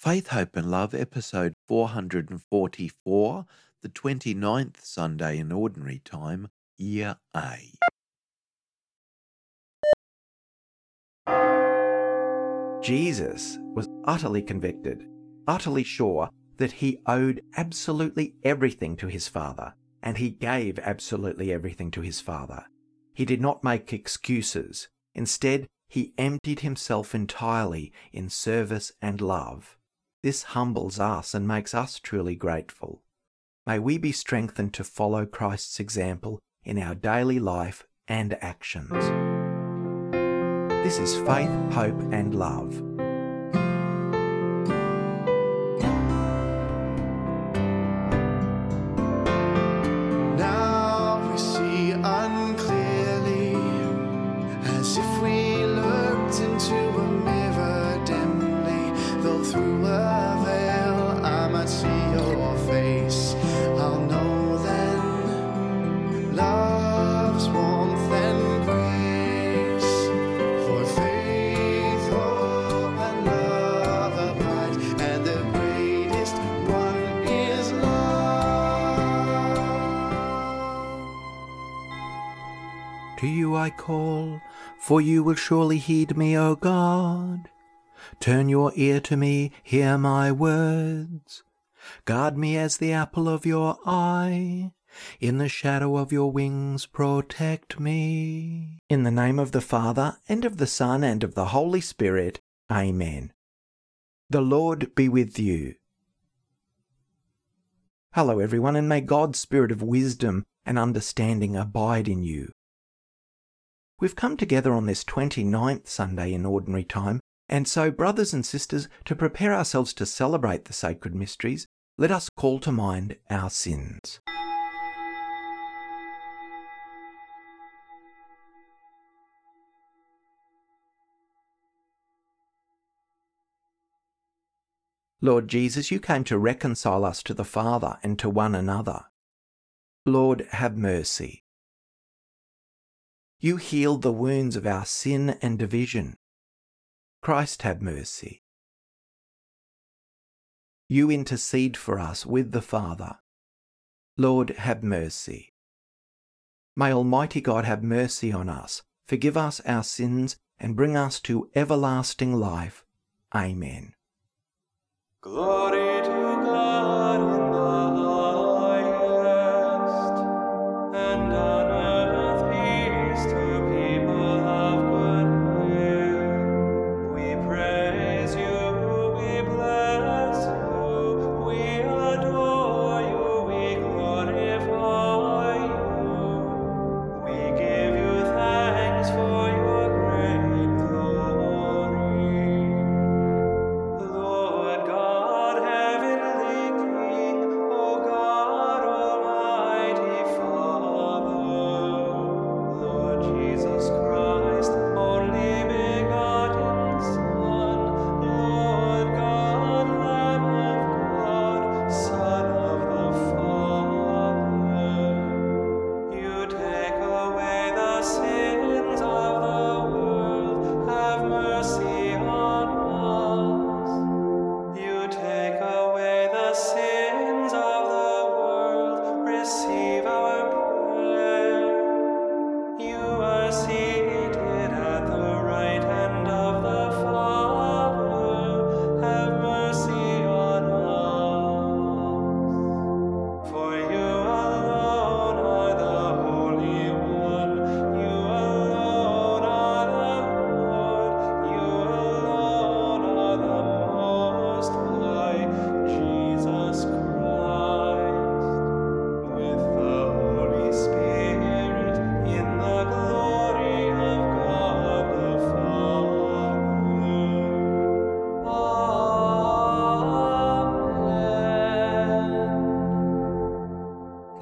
Faith, Hope and Love, episode 444, the 29th Sunday in Ordinary Time, Year A. Jesus was utterly convicted, utterly sure that he owed absolutely everything to his Father, and he gave absolutely everything to his Father. He did not make excuses. Instead, he emptied himself entirely in service and love. This humbles us and makes us truly grateful. May we be strengthened to follow Christ's example in our daily life and actions. This is Faith, Hope and Love. I call, for you will surely heed me, O God. Turn your ear to me, hear my words. Guard me as the apple of your eye. In the shadow of your wings protect me. In the name of the Father, and of the Son, and of the Holy Spirit. Amen. The Lord be with you. Hello, everyone, and may God's spirit of wisdom and understanding abide in you. We've come together on this 29th Sunday in Ordinary Time, and so, brothers and sisters, to prepare ourselves to celebrate the sacred mysteries, let us call to mind our sins. Lord Jesus, you came to reconcile us to the Father and to one another. Lord, have mercy. You healed the wounds of our sin and division. Christ, have mercy. You intercede for us with the Father. Lord, have mercy. May Almighty God have mercy on us, forgive us our sins, and bring us to everlasting life. Amen. Glory to God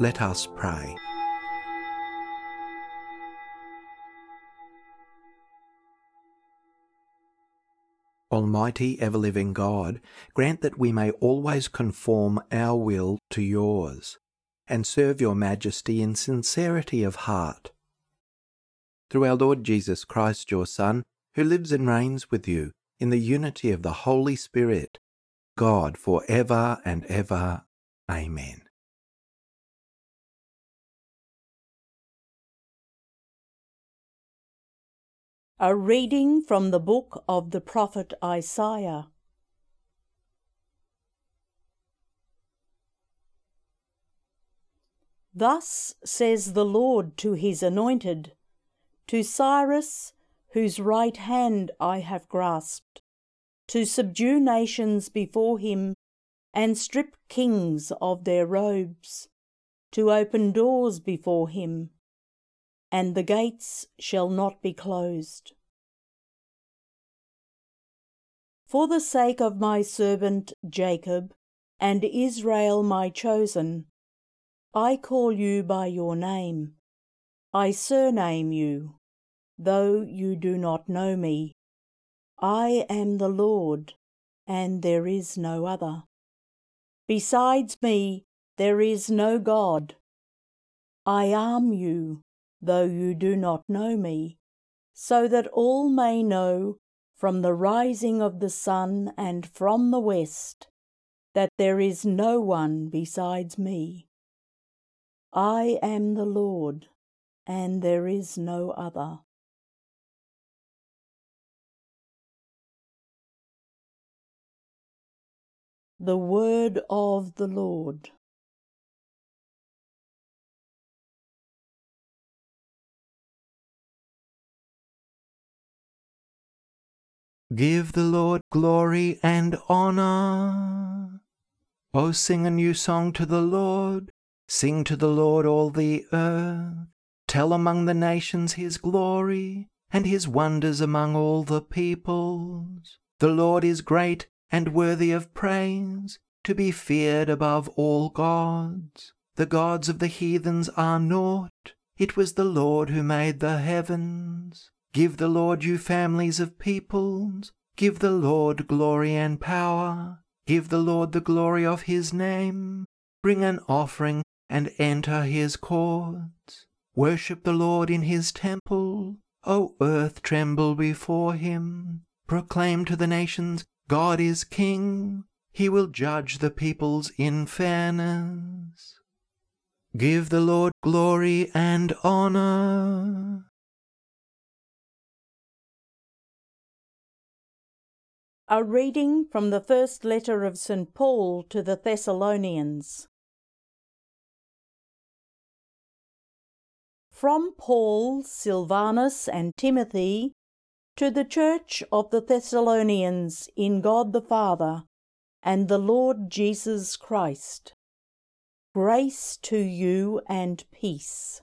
Let us pray. Almighty, ever living God, grant that we may always conform our will to yours, and serve your majesty in sincerity of heart. Through our Lord Jesus Christ, your Son, who lives and reigns with you in the unity of the Holy Spirit, God for ever and ever. Amen. A reading from the book of the prophet Isaiah. Thus says the Lord to his anointed, to Cyrus, whose right hand I have grasped, to subdue nations before him and strip kings of their robes, to open doors before him, and the gates shall not be closed. For the sake of my servant Jacob and Israel my chosen, I call you by your name. I surname you, though you do not know me. I am the Lord, and there is no other. Besides me, there is no God. I arm you, though you do not know me, so that all may know from the rising of the sun and from the west that there is no one besides me. I am the Lord, and there is no other. The Word of the Lord. Give the Lord glory and honor. O sing a new song to the Lord. Sing to the Lord all the earth. Tell among the nations his glory and his wonders among all the peoples. The Lord is great and worthy of praise, to be feared above all gods. The gods of the heathens are naught. It was the Lord who made the heavens. Give the Lord, you families of peoples. Give the Lord glory and power. Give the Lord the glory of his name. Bring an offering and enter his courts. Worship the Lord in his temple. O earth, tremble before him. Proclaim to the nations, God is king. He will judge the peoples in fairness. Give the Lord glory and honor. A reading from the first letter of St. Paul to the Thessalonians. From Paul, Silvanus, and Timothy, to the church of the Thessalonians in God the Father and the Lord Jesus Christ. Grace to you and peace.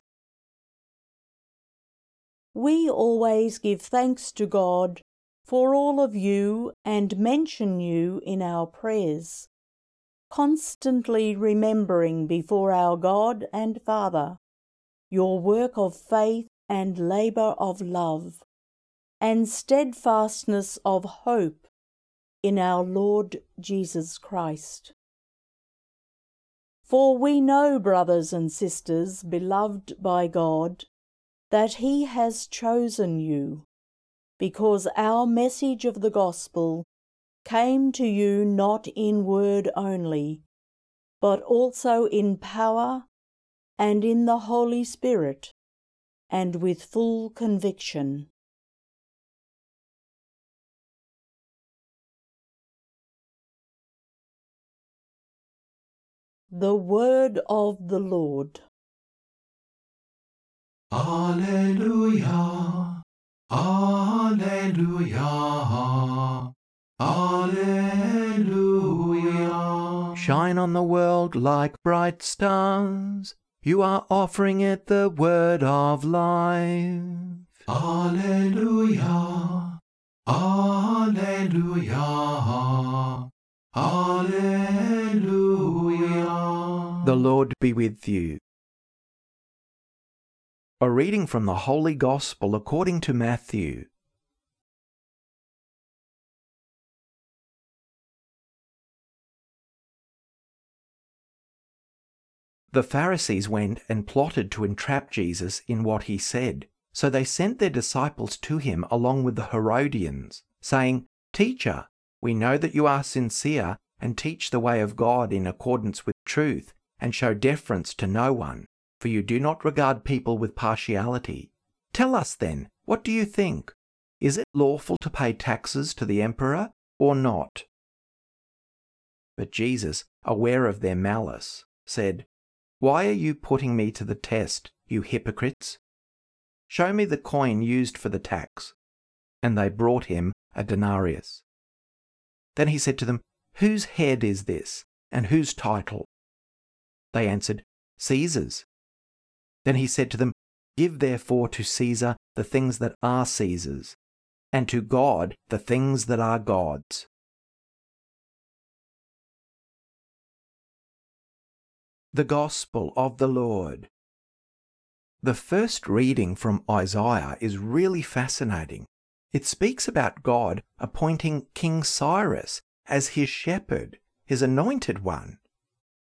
We always give thanks to God for all of you and mention you in our prayers, constantly remembering before our God and Father your work of faith and labour of love, and steadfastness of hope in our Lord Jesus Christ. For we know, brothers and sisters, beloved by God, that He has chosen you because our message of the gospel came to you not in word only, but also in power and in the Holy Spirit, and with full conviction. The Word of the Lord. Alleluia. Alleluia. Alleluia. Shine on the world like bright stars. You are offering it the word of life. Alleluia. Alleluia. Alleluia. The Lord be with you. A reading from the Holy Gospel according to Matthew. The Pharisees went and plotted to entrap Jesus in what he said. So they sent their disciples to him along with the Herodians, saying, Teacher, we know that you are sincere and teach the way of God in accordance with truth, and show deference to no one, for you do not regard people with partiality. Tell us then, what do you think? Is it lawful to pay taxes to the emperor or not? But Jesus, aware of their malice, said, Why are you putting me to the test, you hypocrites? Show me the coin used for the tax. And they brought him a denarius. Then he said to them, Whose head is this, and whose title? They answered, Caesar's. Then he said to them, Give therefore to Caesar the things that are Caesar's, and to God the things that are God's. The Gospel of the Lord. The first reading from Isaiah is really fascinating. It speaks about God appointing King Cyrus as his shepherd, his anointed one.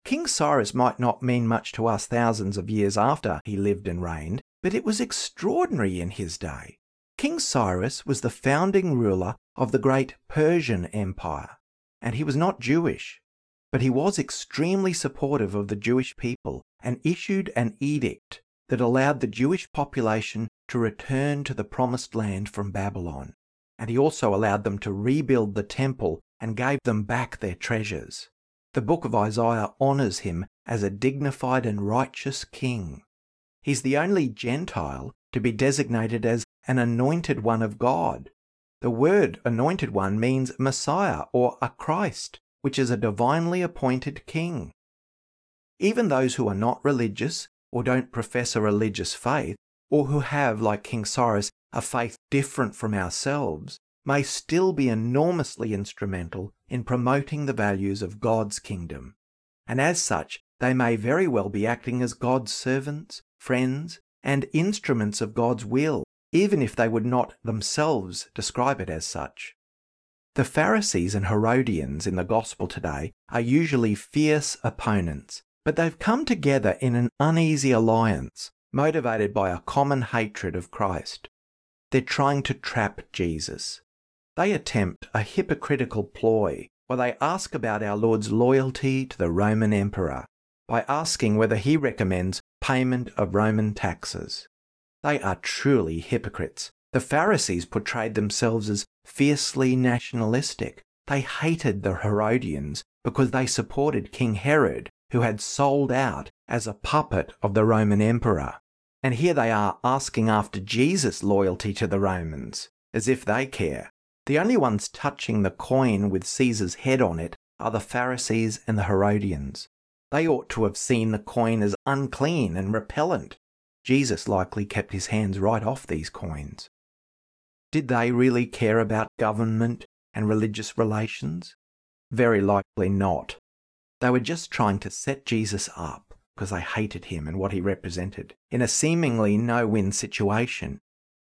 King Cyrus might not mean much to us thousands of years after he lived and reigned, but it was extraordinary in his day. King Cyrus was the founding ruler of the great Persian Empire, and he was not Jewish, but he was extremely supportive of the Jewish people and issued an edict that allowed the Jewish population to return to the promised land from Babylon. And he also allowed them to rebuild the temple and gave them back their treasures. The book of Isaiah honours him as a dignified and righteous king. He's the only Gentile to be designated as an anointed one of God. The word anointed one means Messiah or a Christ, which is a divinely appointed king. Even those who are not religious or don't profess a religious faith, or who have, like King Cyrus, a faith different from ourselves, may still be enormously instrumental in promoting the values of God's kingdom. And as such, they may very well be acting as God's servants, friends, and instruments of God's will, even if they would not themselves describe it as such. The Pharisees and Herodians in the Gospel today are usually fierce opponents, but they've come together in an uneasy alliance, motivated by a common hatred of Christ. They're trying to trap Jesus. They attempt a hypocritical ploy where they ask about our Lord's loyalty to the Roman Emperor by asking whether he recommends payment of Roman taxes. They are truly hypocrites. The Pharisees portrayed themselves as fiercely nationalistic. They hated the Herodians because they supported King Herod, who had sold out as a puppet of the Roman Emperor. And here they are asking after Jesus' loyalty to the Romans, as if they care. The only ones touching the coin with Caesar's head on it are the Pharisees and the Herodians. They ought to have seen the coin as unclean and repellent. Jesus likely kept his hands right off these coins. Did they really care about government and religious relations? Very likely not. They were just trying to set Jesus up because they hated him and what he represented in a seemingly no win situation.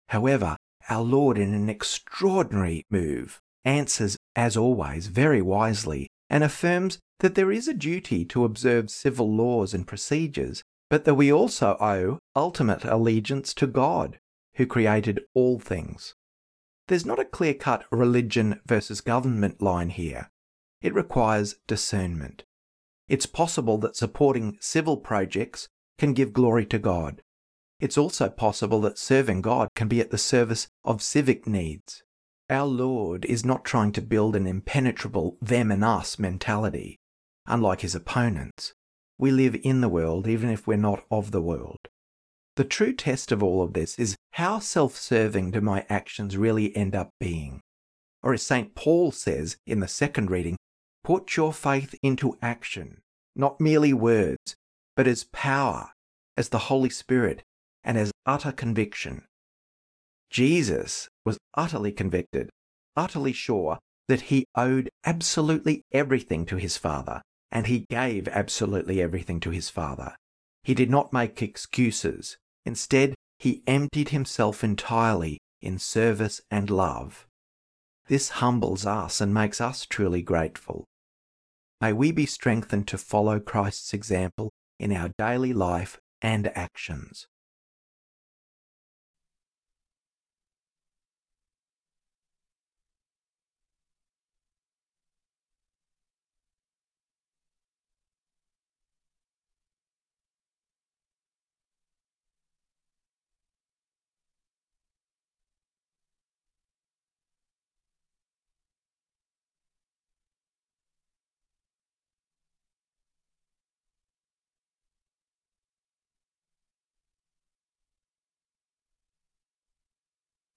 However, our Lord, in an extraordinary move, answers, as always, very wisely and affirms that there is a duty to observe civil laws and procedures, but that we also owe ultimate allegiance to God, who created all things. There's not a clear cut religion versus government line here. It requires discernment. It's possible that supporting civil projects can give glory to God, it's also possible that serving God can be at the service of civic needs. Our Lord is not trying to build an impenetrable them and us mentality. Unlike his opponents, we live in the world even if we're not of the world. The true test of all of this is how self serving do my actions really end up being? Or as St. Paul says in the second reading, put your faith into action, not merely words, but as power, as the Holy Spirit and as utter conviction. Jesus was utterly convicted, utterly sure that he owed absolutely everything to his Father, and he gave absolutely everything to his Father. He did not make excuses. Instead, he emptied himself entirely in service and love. This humbles us and makes us truly grateful. May we be strengthened to follow Christ's example in our daily life and actions.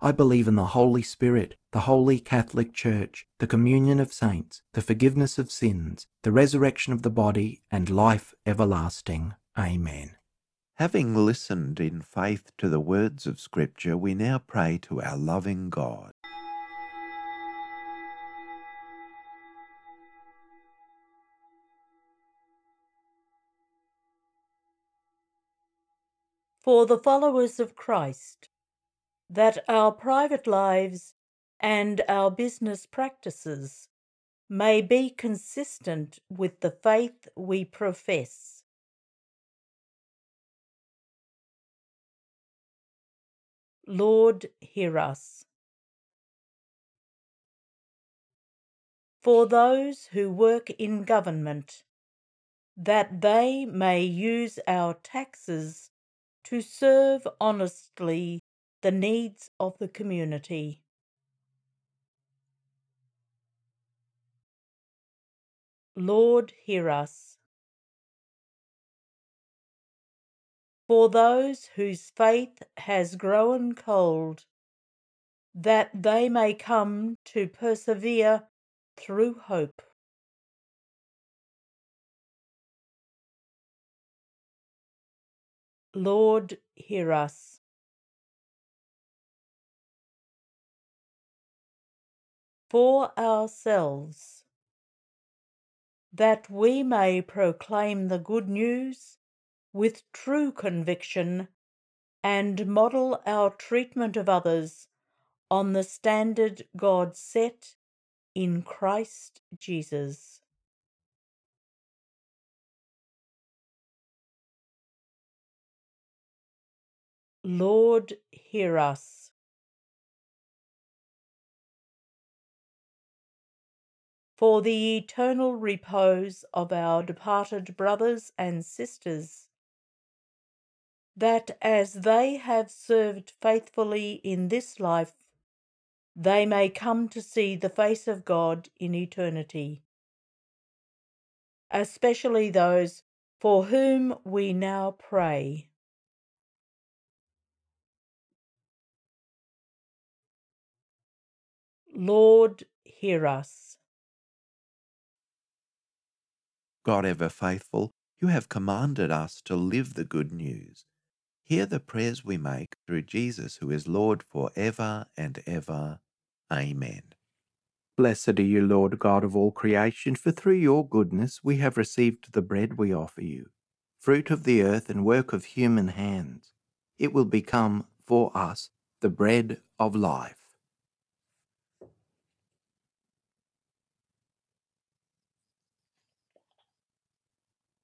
I believe in the Holy Spirit, the Holy Catholic Church, the communion of saints, the forgiveness of sins, the resurrection of the body, and life everlasting. Amen. Having listened in faith to the words of Scripture, we now pray to our loving God. For the followers of Christ, that our private lives and our business practices may be consistent with the faith we profess. Lord, hear us. For those who work in government, that they may use our taxes to serve honestly the needs of the community. Lord, hear us. For those whose faith has grown cold, that they may come to persevere through hope. Lord, hear us. For ourselves, that we may proclaim the good news with true conviction and model our treatment of others on the standard God set in Christ Jesus. Lord, hear us. For the eternal repose of our departed brothers and sisters, that as they have served faithfully in this life, they may come to see the face of God in eternity, especially those for whom we now pray. Lord, hear us. God ever faithful, you have commanded us to live the good news. Hear the prayers we make through Jesus, who is Lord for ever and ever. Amen. Blessed are you, Lord God of all creation, for through your goodness we have received the bread we offer you, fruit of the earth and work of human hands. It will become for us the bread of life.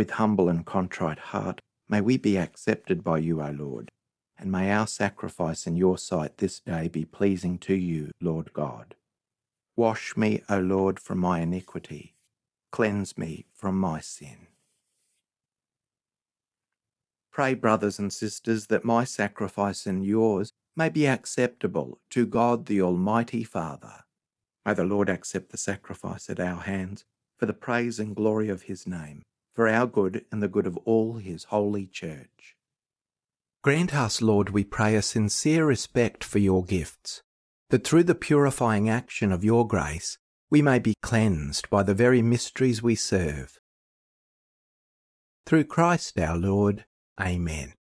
With humble and contrite heart, may we be accepted by you, O Lord, and may our sacrifice in your sight this day be pleasing to you, Lord God. Wash me, O Lord, from my iniquity, cleanse me from my sin. Pray, brothers and sisters, that my sacrifice and yours may be acceptable to God the Almighty Father. May the Lord accept the sacrifice at our hands for the praise and glory of his name for our good and the good of all his holy church. Grant us, Lord, we pray, a sincere respect for your gifts, that through the purifying action of your grace we may be cleansed by the very mysteries we serve. Through Christ our Lord. Amen.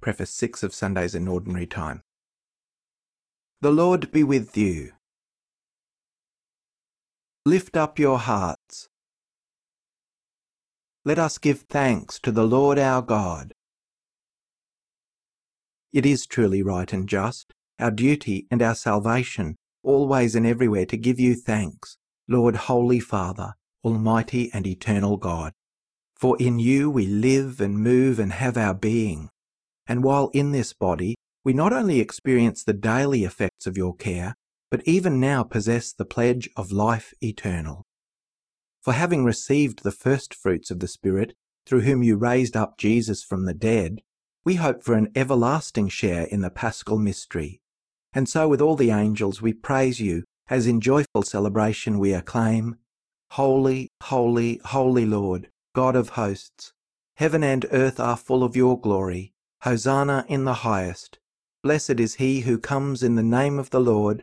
Preface 6 of Sundays in Ordinary Time. The Lord be with you. Lift up your hearts. Let us give thanks to the Lord our God. It is truly right and just, our duty and our salvation, always and everywhere to give you thanks, Lord Holy Father, Almighty and Eternal God. For in you we live and move and have our being. And while in this body, we not only experience the daily effects of your care, but even now possess the pledge of life eternal. For having received the first fruits of the Spirit, through whom you raised up Jesus from the dead, we hope for an everlasting share in the paschal mystery. And so with all the angels we praise you, as in joyful celebration we acclaim, Holy, holy, holy Lord, God of hosts, heaven and earth are full of your glory. Hosanna in the highest. Blessed is he who comes in the name of the Lord.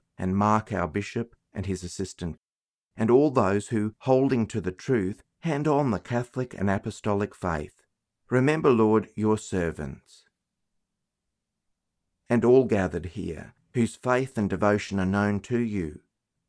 and Mark, our Bishop, and his assistant, and all those who, holding to the truth, hand on the Catholic and Apostolic faith. Remember, Lord, your servants. And all gathered here, whose faith and devotion are known to you.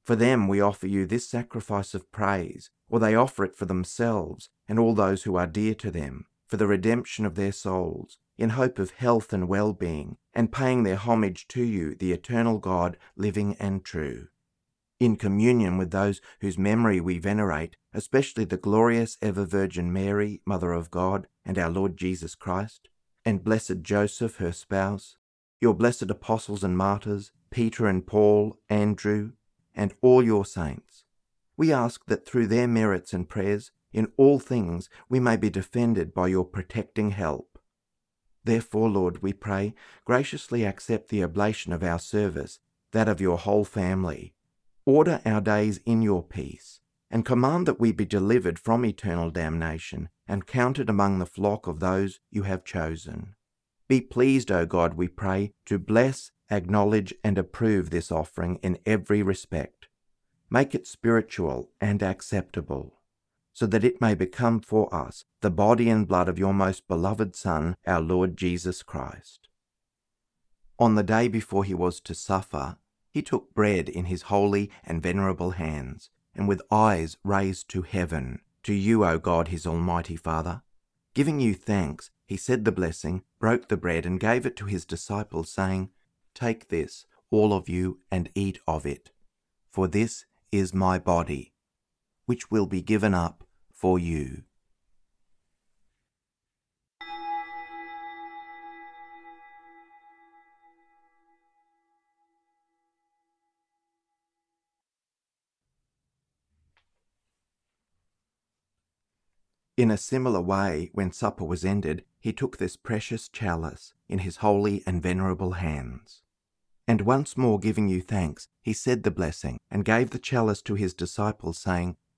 For them we offer you this sacrifice of praise, or they offer it for themselves and all those who are dear to them, for the redemption of their souls, in hope of health and well being, and paying their homage to you, the eternal God, living and true. In communion with those whose memory we venerate, especially the glorious ever Virgin Mary, Mother of God, and our Lord Jesus Christ, and blessed Joseph, her spouse, your blessed apostles and martyrs, Peter and Paul, Andrew, and all your saints. We ask that through their merits and prayers, in all things we may be defended by your protecting help. Therefore, Lord, we pray, graciously accept the oblation of our service, that of your whole family. Order our days in your peace, and command that we be delivered from eternal damnation and counted among the flock of those you have chosen. Be pleased, O God, we pray, to bless, acknowledge, and approve this offering in every respect. Make it spiritual and acceptable so that it may become for us the body and blood of your most beloved Son, our Lord Jesus Christ. On the day before he was to suffer, he took bread in his holy and venerable hands, and with eyes raised to heaven, to you, O God, his almighty Father. Giving you thanks, he said the blessing, broke the bread, and gave it to his disciples, saying, Take this, all of you, and eat of it, for this is my body which will be given up for you. In a similar way, when supper was ended, he took this precious chalice in his holy and venerable hands. And once more giving you thanks, he said the blessing, and gave the chalice to his disciples, saying,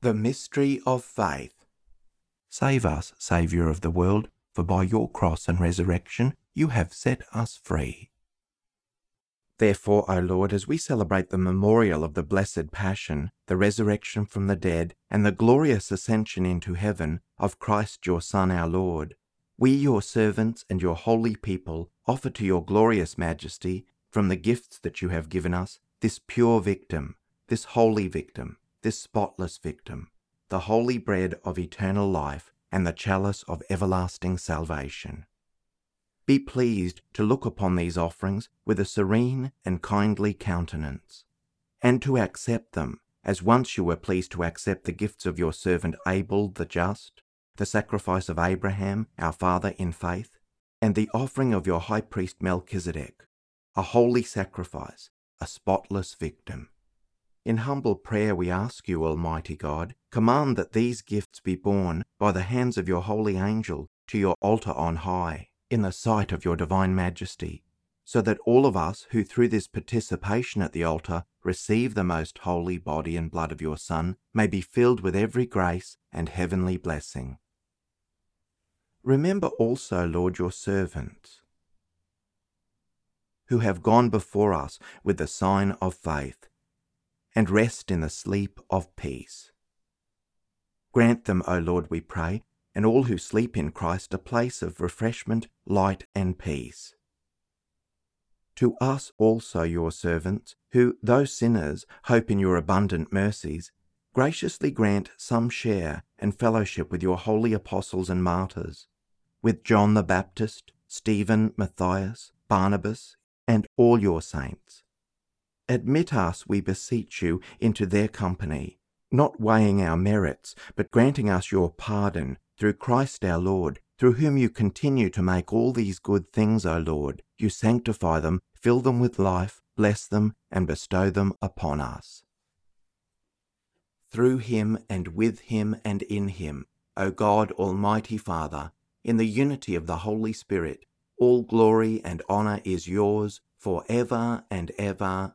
The Mystery of Faith. Save us, Saviour of the world, for by your cross and resurrection you have set us free. Therefore, O Lord, as we celebrate the memorial of the blessed Passion, the resurrection from the dead, and the glorious ascension into heaven of Christ your Son, our Lord, we, your servants and your holy people, offer to your glorious majesty, from the gifts that you have given us, this pure victim, this holy victim, this spotless victim, the holy bread of eternal life and the chalice of everlasting salvation. Be pleased to look upon these offerings with a serene and kindly countenance, and to accept them as once you were pleased to accept the gifts of your servant Abel the just, the sacrifice of Abraham, our father in faith, and the offering of your high priest Melchizedek, a holy sacrifice, a spotless victim. In humble prayer we ask you, Almighty God, command that these gifts be borne by the hands of your holy angel to your altar on high, in the sight of your divine majesty, so that all of us who through this participation at the altar receive the most holy body and blood of your Son may be filled with every grace and heavenly blessing. Remember also, Lord, your servants, who have gone before us with the sign of faith, and rest in the sleep of peace. Grant them, O Lord, we pray, and all who sleep in Christ a place of refreshment, light, and peace. To us also, your servants, who, though sinners, hope in your abundant mercies, graciously grant some share and fellowship with your holy apostles and martyrs, with John the Baptist, Stephen, Matthias, Barnabas, and all your saints. Admit us, we beseech you, into their company, not weighing our merits, but granting us your pardon through Christ our Lord, through whom you continue to make all these good things, O Lord. You sanctify them, fill them with life, bless them, and bestow them upon us. Through him and with him and in him, O God, Almighty Father, in the unity of the Holy Spirit, all glory and honour is yours for ever and ever.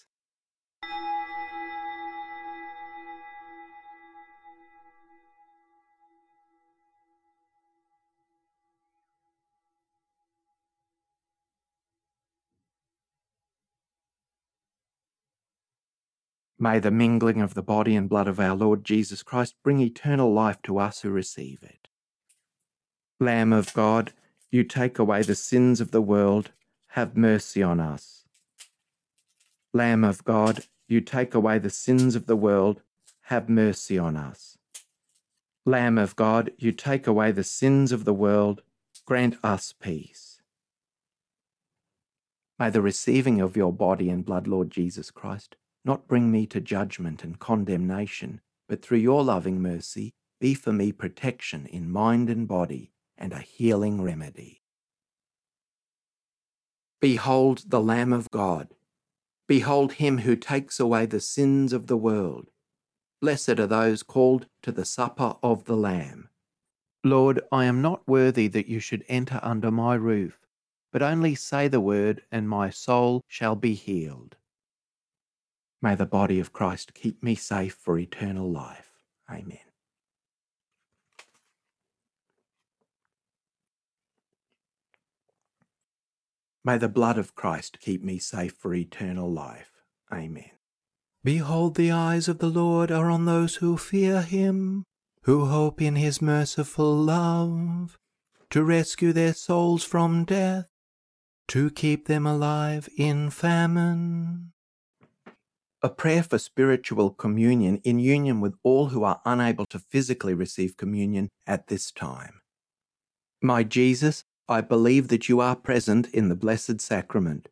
May the mingling of the body and blood of our Lord Jesus Christ bring eternal life to us who receive it. Lamb of God, you take away the sins of the world, have mercy on us. Lamb of God, you take away the sins of the world, have mercy on us. Lamb of God, you take away the sins of the world, grant us peace. May the receiving of your body and blood, Lord Jesus Christ, not bring me to judgment and condemnation, but through your loving mercy, be for me protection in mind and body and a healing remedy. Behold the Lamb of God. Behold him who takes away the sins of the world. Blessed are those called to the supper of the Lamb. Lord, I am not worthy that you should enter under my roof, but only say the word, and my soul shall be healed. May the body of Christ keep me safe for eternal life. Amen. May the blood of Christ keep me safe for eternal life. Amen. Behold, the eyes of the Lord are on those who fear him, who hope in his merciful love, to rescue their souls from death to keep them alive in famine. A prayer for spiritual communion in union with all who are unable to physically receive communion at this time. My Jesus, I believe that you are present in the Blessed Sacrament.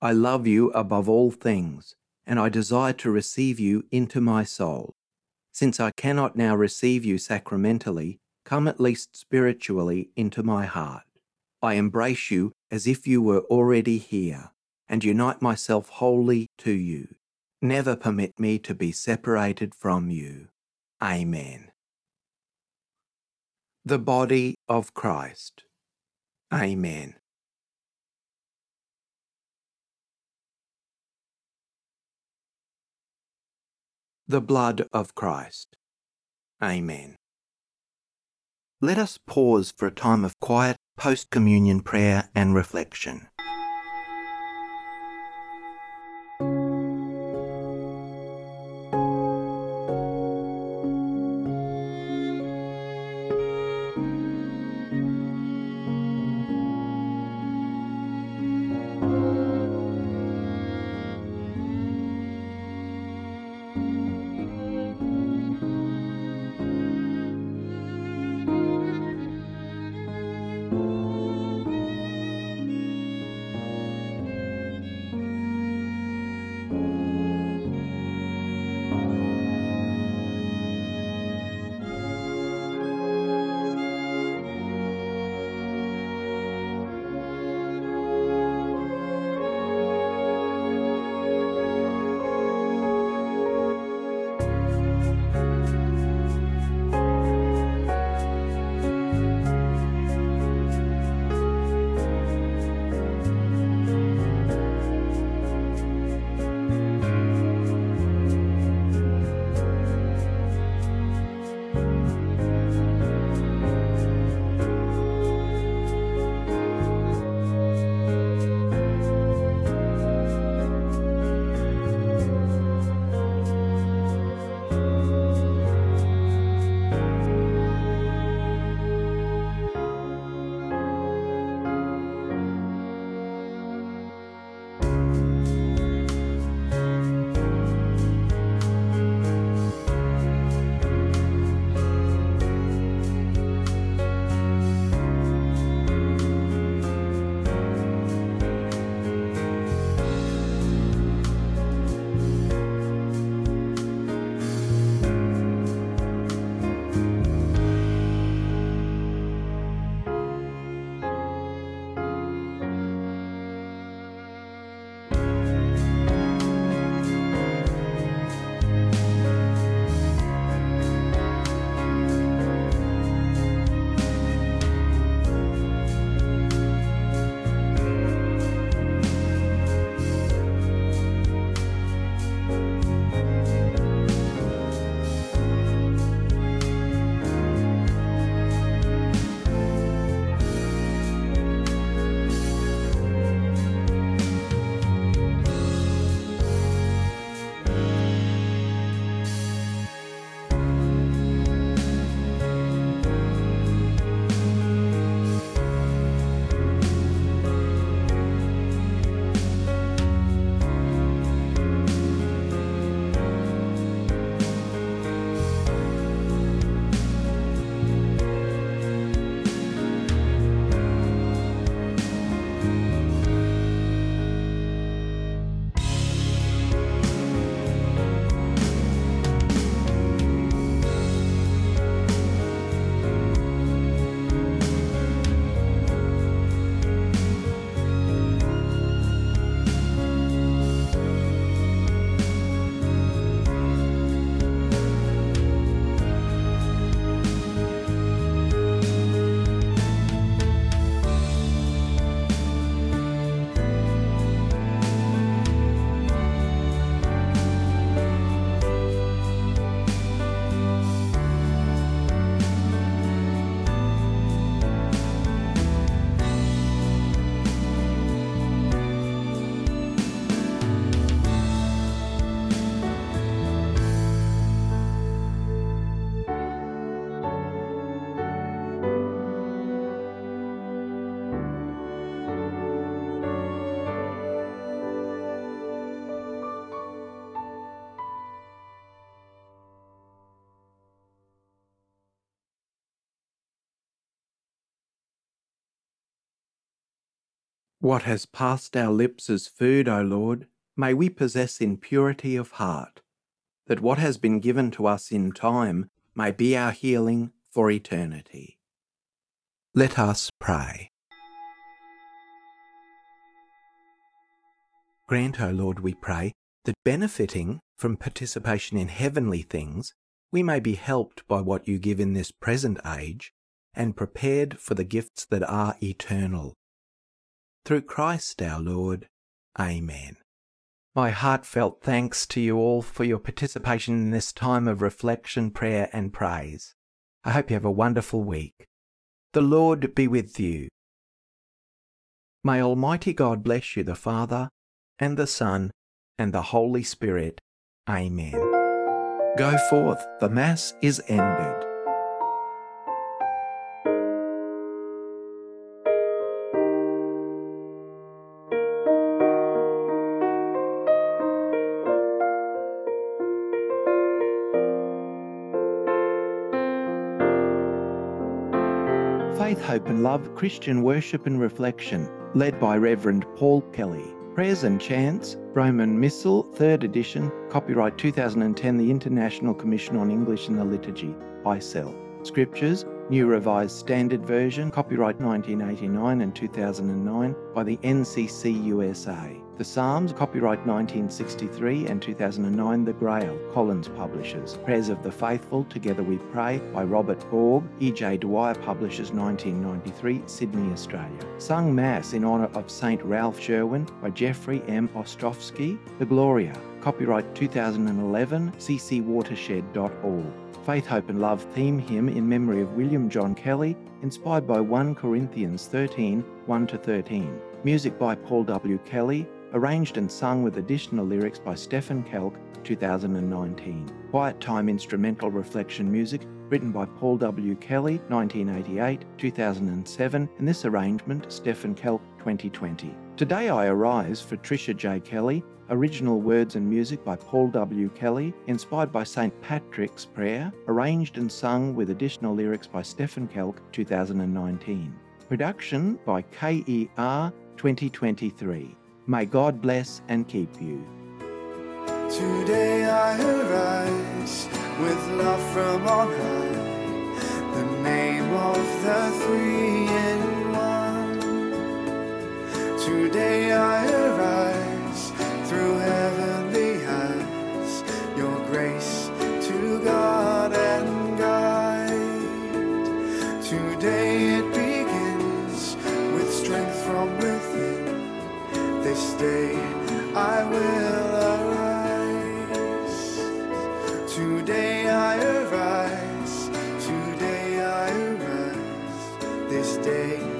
I love you above all things, and I desire to receive you into my soul. Since I cannot now receive you sacramentally, come at least spiritually into my heart. I embrace you as if you were already here, and unite myself wholly to you. Never permit me to be separated from you. Amen. The body of Christ. Amen. The blood of Christ. Amen. Let us pause for a time of quiet post communion prayer and reflection. What has passed our lips as food, O Lord, may we possess in purity of heart, that what has been given to us in time may be our healing for eternity. Let us pray. Grant, O Lord, we pray, that benefiting from participation in heavenly things, we may be helped by what you give in this present age and prepared for the gifts that are eternal. Through Christ our Lord. Amen. My heartfelt thanks to you all for your participation in this time of reflection, prayer, and praise. I hope you have a wonderful week. The Lord be with you. May Almighty God bless you, the Father, and the Son, and the Holy Spirit. Amen. Go forth, the Mass is ended. And Love Christian Worship and Reflection, led by Reverend Paul Kelly. Prayers and Chants, Roman Missal, 3rd edition, copyright 2010, the International Commission on English in the Liturgy, ICEL. Scriptures, New Revised Standard Version, copyright 1989 and 2009 by the NCC USA. The Psalms, copyright 1963 and 2009, The Grail, Collins Publishers. Prayers of the Faithful, Together We Pray by Robert Borg, E.J. Dwyer Publishers 1993, Sydney, Australia. Sung Mass in honour of St. Ralph Sherwin by Jeffrey M. Ostrowski, The Gloria, copyright 2011, ccwatershed.org. Faith, Hope and Love theme hymn in memory of William John Kelly, inspired by 1 Corinthians 13 1 13. Music by Paul W. Kelly, arranged and sung with additional lyrics by Stephen Kelk, 2019. Quiet Time Instrumental Reflection Music, written by Paul W. Kelly, 1988, 2007, and this arrangement, Stephen Kelk, 2020. Today I Arise for Tricia J. Kelly, original words and music by Paul W. Kelly, inspired by St. Patrick's Prayer, arranged and sung with additional lyrics by Stephen Kelk, 2019. Production by KER 2023. May God bless and keep you. Today I arise with love from on high, the name of the three Today I arise through heavenly eyes, your grace to God and guide. Today it begins with strength from within. This day I will arise. Today I arise. Today I arise. This day.